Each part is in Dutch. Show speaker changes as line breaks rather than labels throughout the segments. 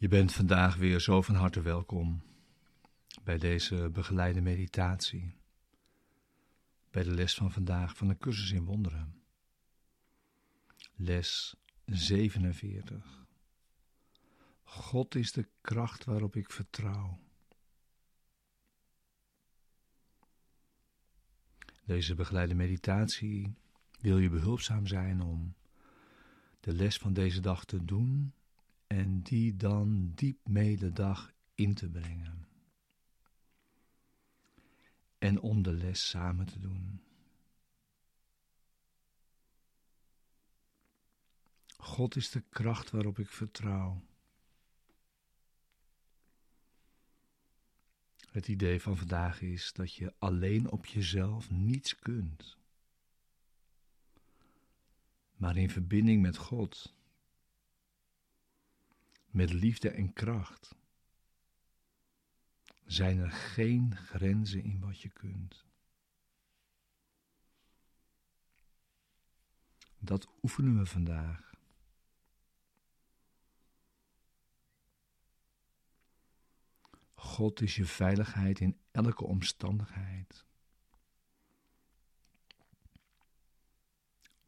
Je bent vandaag weer zo van harte welkom bij deze begeleide meditatie, bij de les van vandaag van de cursus in wonderen. Les 47. God is de kracht waarop ik vertrouw. Deze begeleide meditatie wil je behulpzaam zijn om de les van deze dag te doen en die dan diep mee de dag in te brengen. En om de les samen te doen. God is de kracht waarop ik vertrouw. Het idee van vandaag is dat je alleen op jezelf niets kunt. Maar in verbinding met God met liefde en kracht, zijn er geen grenzen in wat je kunt. Dat oefenen we vandaag. God is je veiligheid in elke omstandigheid.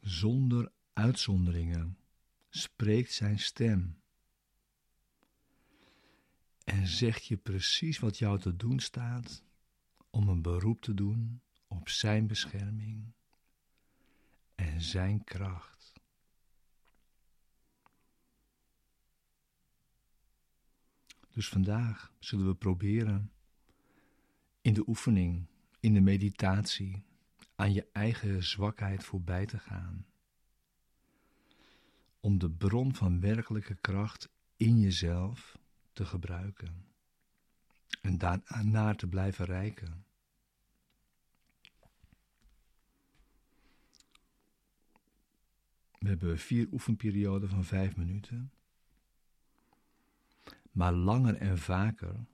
Zonder uitzonderingen spreekt zijn stem en zegt je precies wat jou te doen staat om een beroep te doen op Zijn bescherming en Zijn kracht. Dus vandaag zullen we proberen in de oefening, in de meditatie, aan je eigen zwakheid voorbij te gaan. Om de bron van werkelijke kracht in jezelf te gebruiken en daarna te blijven rijken. We hebben vier oefenperioden van vijf minuten. Maar langer en vaker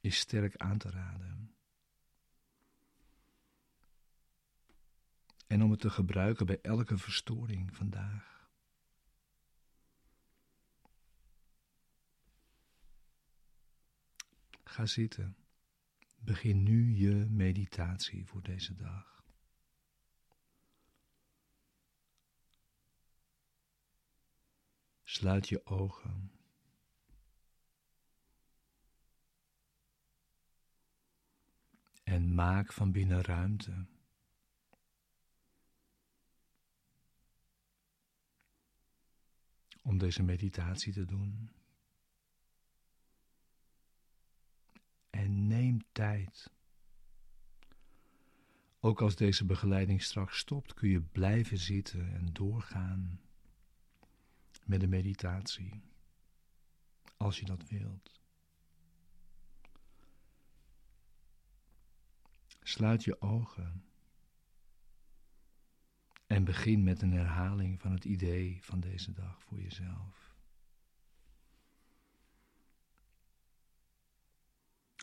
is sterk aan te raden. En om het te gebruiken bij elke verstoring vandaag. Ga zitten. Begin nu je meditatie voor deze dag. Sluit je ogen. En maak van binnen ruimte. Om deze meditatie te doen. en neem tijd. Ook als deze begeleiding straks stopt, kun je blijven zitten en doorgaan met de meditatie, als je dat wilt. Sluit je ogen en begin met een herhaling van het idee van deze dag voor jezelf.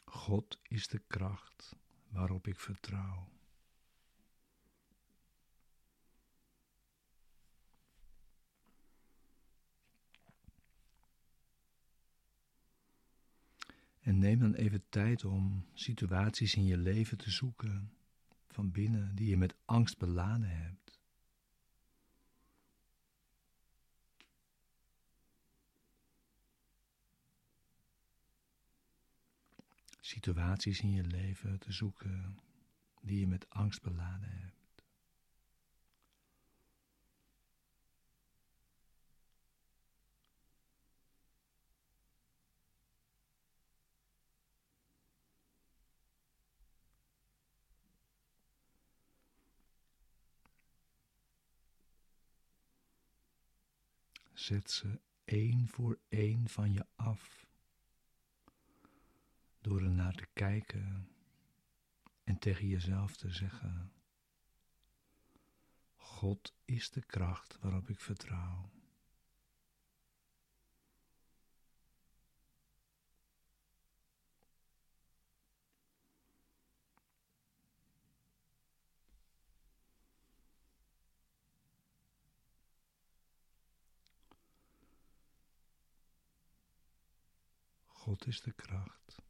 God is de kracht waarop ik vertrouw. En neem dan even tijd om situaties in je leven te zoeken van binnen die je met angst beladen hebt. Situaties in je leven te zoeken die je met angst beladen hebt. Zet ze één voor één van je af door er naar te kijken en tegen jezelf te zeggen: God is de kracht waarop ik vertrouw. God is de kracht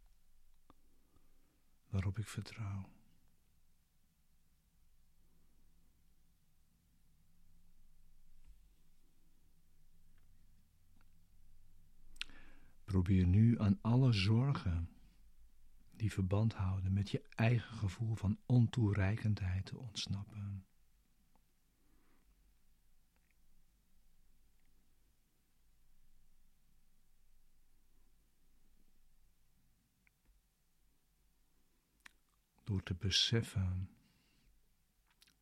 waarop ik vertrouw. Probeer nu aan alle zorgen die verband houden met je eigen gevoel van ontoereikendheid te ontsnappen. Door te beseffen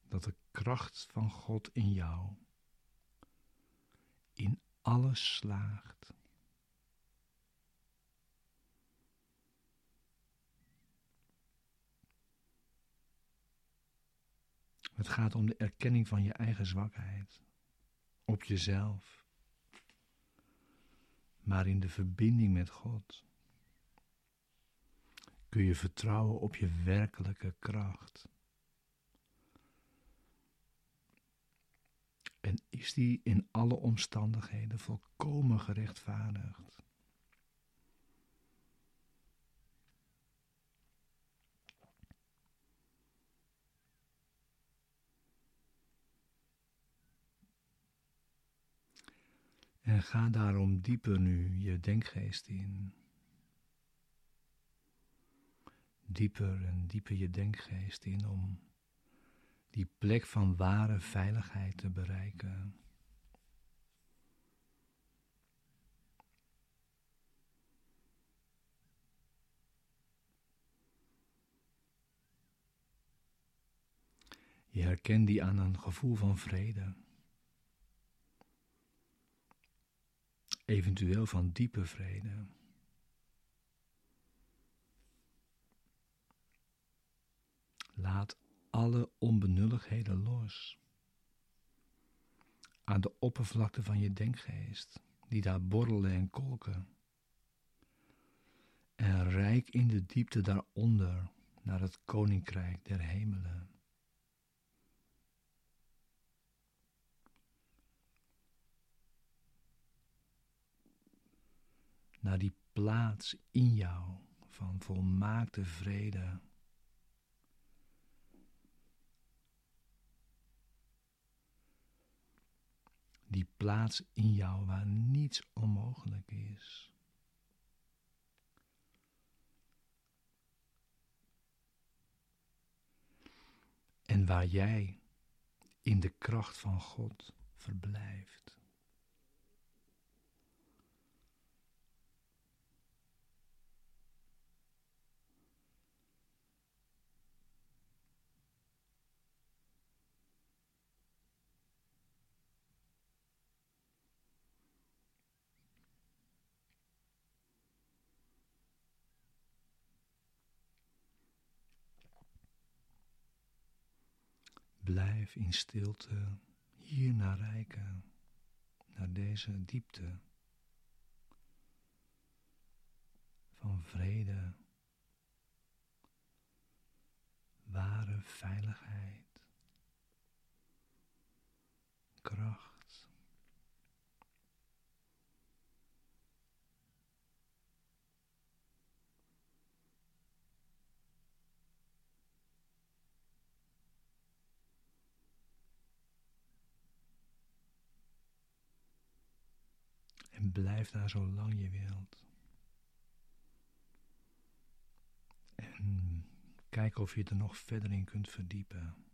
dat de kracht van God in jou in alles slaagt. Het gaat om de erkenning van je eigen zwakheid, op jezelf, maar in de verbinding met God kun je vertrouwen op je werkelijke kracht. En is die in alle omstandigheden volkomen gerechtvaardigd? En ga daarom dieper nu je denkgeest in. Dieper en dieper je denkgeest in om die plek van ware veiligheid te bereiken. Je herkent die aan een gevoel van vrede. eventueel van diepe vrede. Laat alle onbenulligheden los. Aan de oppervlakte van je denkgeest, die daar borrelen en kolken. En rijk in de diepte daaronder naar het koninkrijk der hemelen. naar die plaats in jou van volmaakte vrede. Plaats in jou waar niets onmogelijk is. En waar jij in de kracht van God verblijft. Blijf in stilte hier naar rijken, naar deze diepte van vrede, ware veiligheid, kracht. En blijf daar zo lang je wilt. En kijk of je er nog verder in kunt verdiepen.